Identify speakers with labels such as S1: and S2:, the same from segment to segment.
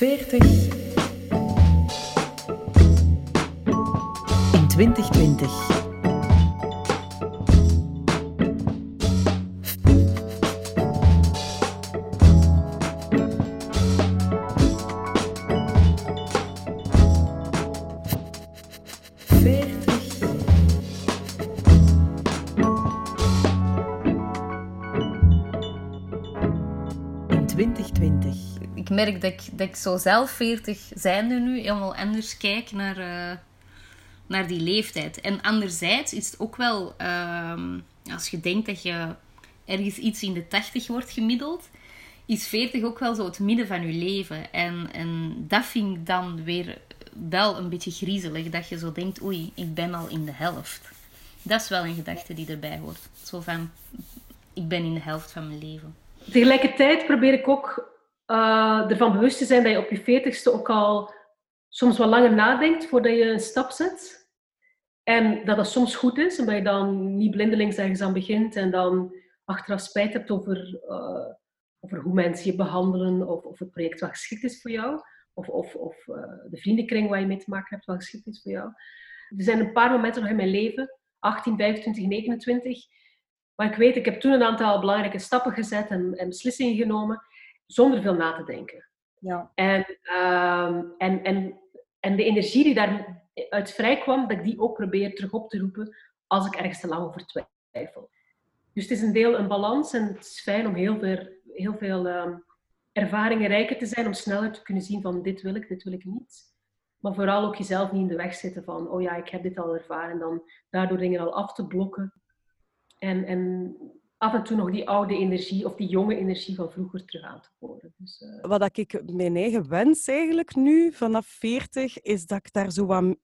S1: 40 in 2020. In 2020.
S2: Merk dat ik, dat ik zo zelf 40 zijnde nu helemaal anders kijk naar, eh, naar die leeftijd. En anderzijds is het ook wel, ehm, als je denkt dat je ergens iets in de 80 wordt gemiddeld, is 40 ook wel zo het midden van je leven. En, en dat vind ik dan weer wel een beetje griezelig, dat je zo denkt, oei, ik ben al in de helft. Dat is wel een gedachte die erbij hoort. Zo van, ik ben in de helft van mijn leven.
S3: Tegelijkertijd probeer ik ook eh, ervan bewust te zijn dat je op je veertigste ook al soms wat langer nadenkt voordat je een stap zet. En dat dat soms goed is, omdat je dan niet blindelings ergens aan begint en dan achteraf spijt hebt over, eh, over hoe mensen je behandelen of, of het project wel geschikt is voor jou. Of, of, of eh, de vriendenkring waar je mee te maken hebt wel geschikt is voor jou. Er zijn een paar momenten nog in mijn leven, 18, 25, 29, maar ik weet, ik heb toen een aantal belangrijke stappen gezet en, en beslissingen genomen zonder veel na te denken.
S2: Ja.
S3: En, ehm, en, en, en de energie die daaruit vrijkwam, dat ik die ook probeer terug op te roepen als ik ergens te lang over twijfel. Dus het is een deel een balans en het is fijn om heel veel, heel veel ehm, ervaringen rijker te zijn, om sneller te kunnen zien van dit wil ik, dit wil ik niet. Maar vooral ook jezelf niet in de weg zitten van, oh ja, ik heb dit al ervaren, en dan daardoor dingen al af te blokken. En, en af en toe nog die oude energie of die jonge energie van vroeger terug aan te horen. Dus, eh,
S4: Wat ik mijn eigen wens eigenlijk nu, vanaf 40, is dat ik daar zo wat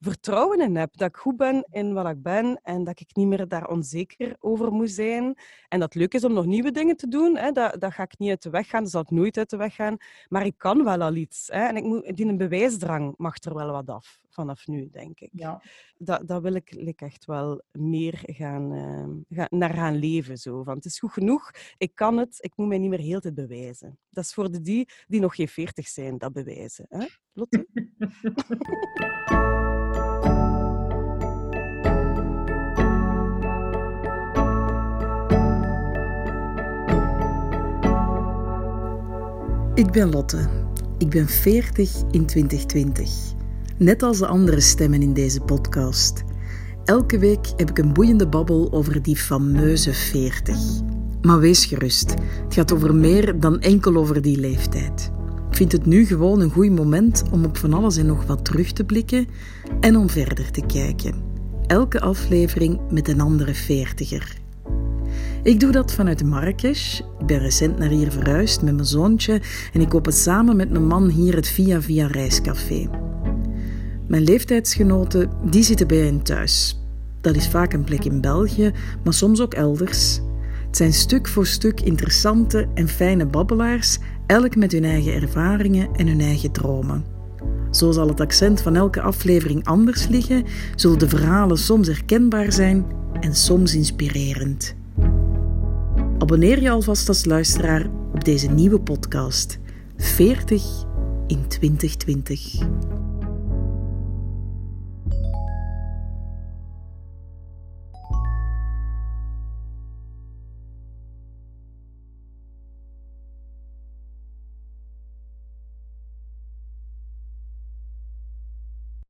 S4: vertrouwen in heb. Dat ik goed ben in wat ik ben en dat ik niet meer daar onzeker over moet zijn. En dat het leuk is om nog nieuwe dingen te doen. Hè. Dat, dat ga ik niet uit de weg gaan, dat zal ik nooit uit de weg gaan. Maar ik kan wel al iets. Hè. En ik moet, die een bewijsdrang mag er wel wat af, vanaf nu, denk ik.
S2: Ja.
S4: Dat, dat wil ik, echt wel meer gaan, eh, gaan, naar gaan leven. Zo. Van, het is goed genoeg, ik kan het, ik moet mij niet meer heel tijd bewijzen. Dat is voor de die die nog geen veertig zijn, dat bewijzen. Hè? Lotte?
S1: Ik ben Lotte. Ik ben 40 in 2020. Net als de andere stemmen in deze podcast. Elke week heb ik een boeiende babbel over die fameuze 40. Maar wees gerust, het gaat over meer dan enkel over die leeftijd. Ik vind het nu gewoon een goed moment om op van alles en nog wat terug te blikken en om verder te kijken. Elke aflevering met een andere veertiger. Ik doe dat vanuit Marrakesh. Ik ben recent naar hier verhuisd met mijn zoontje en ik open samen met mijn man hier het Via Via Reiscafé. Mijn leeftijdsgenoten die zitten bij hen thuis. Dat is vaak een plek in België, maar soms ook elders. Het zijn stuk voor stuk interessante en fijne babbelaars, elk met hun eigen ervaringen en hun eigen dromen. Zo zal het accent van elke aflevering anders liggen, zullen de verhalen soms herkenbaar zijn en soms inspirerend. Abonneer je alvast als luisteraar op deze nieuwe podcast 40 in 2020.